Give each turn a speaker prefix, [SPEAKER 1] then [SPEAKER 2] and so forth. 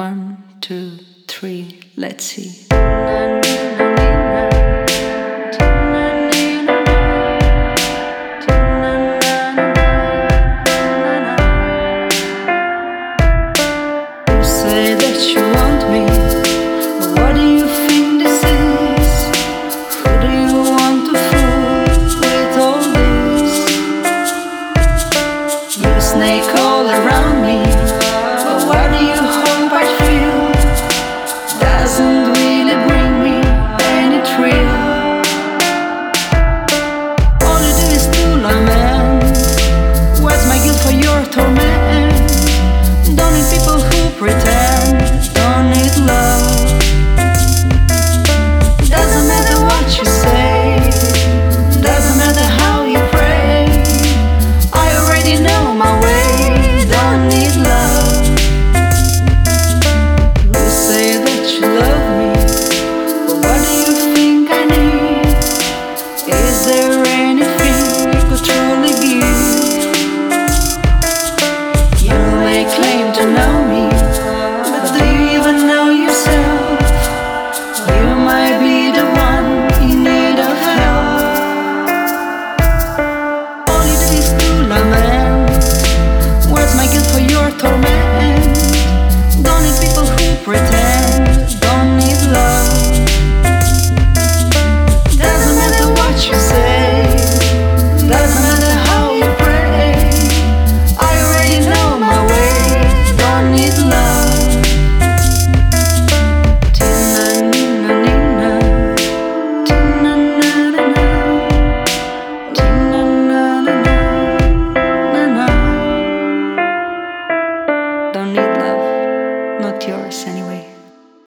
[SPEAKER 1] One, two, three, let's see. say that you want me. But what do you think this is? Who do you want to fool with all this? You snake all around me. you know. yours anyway.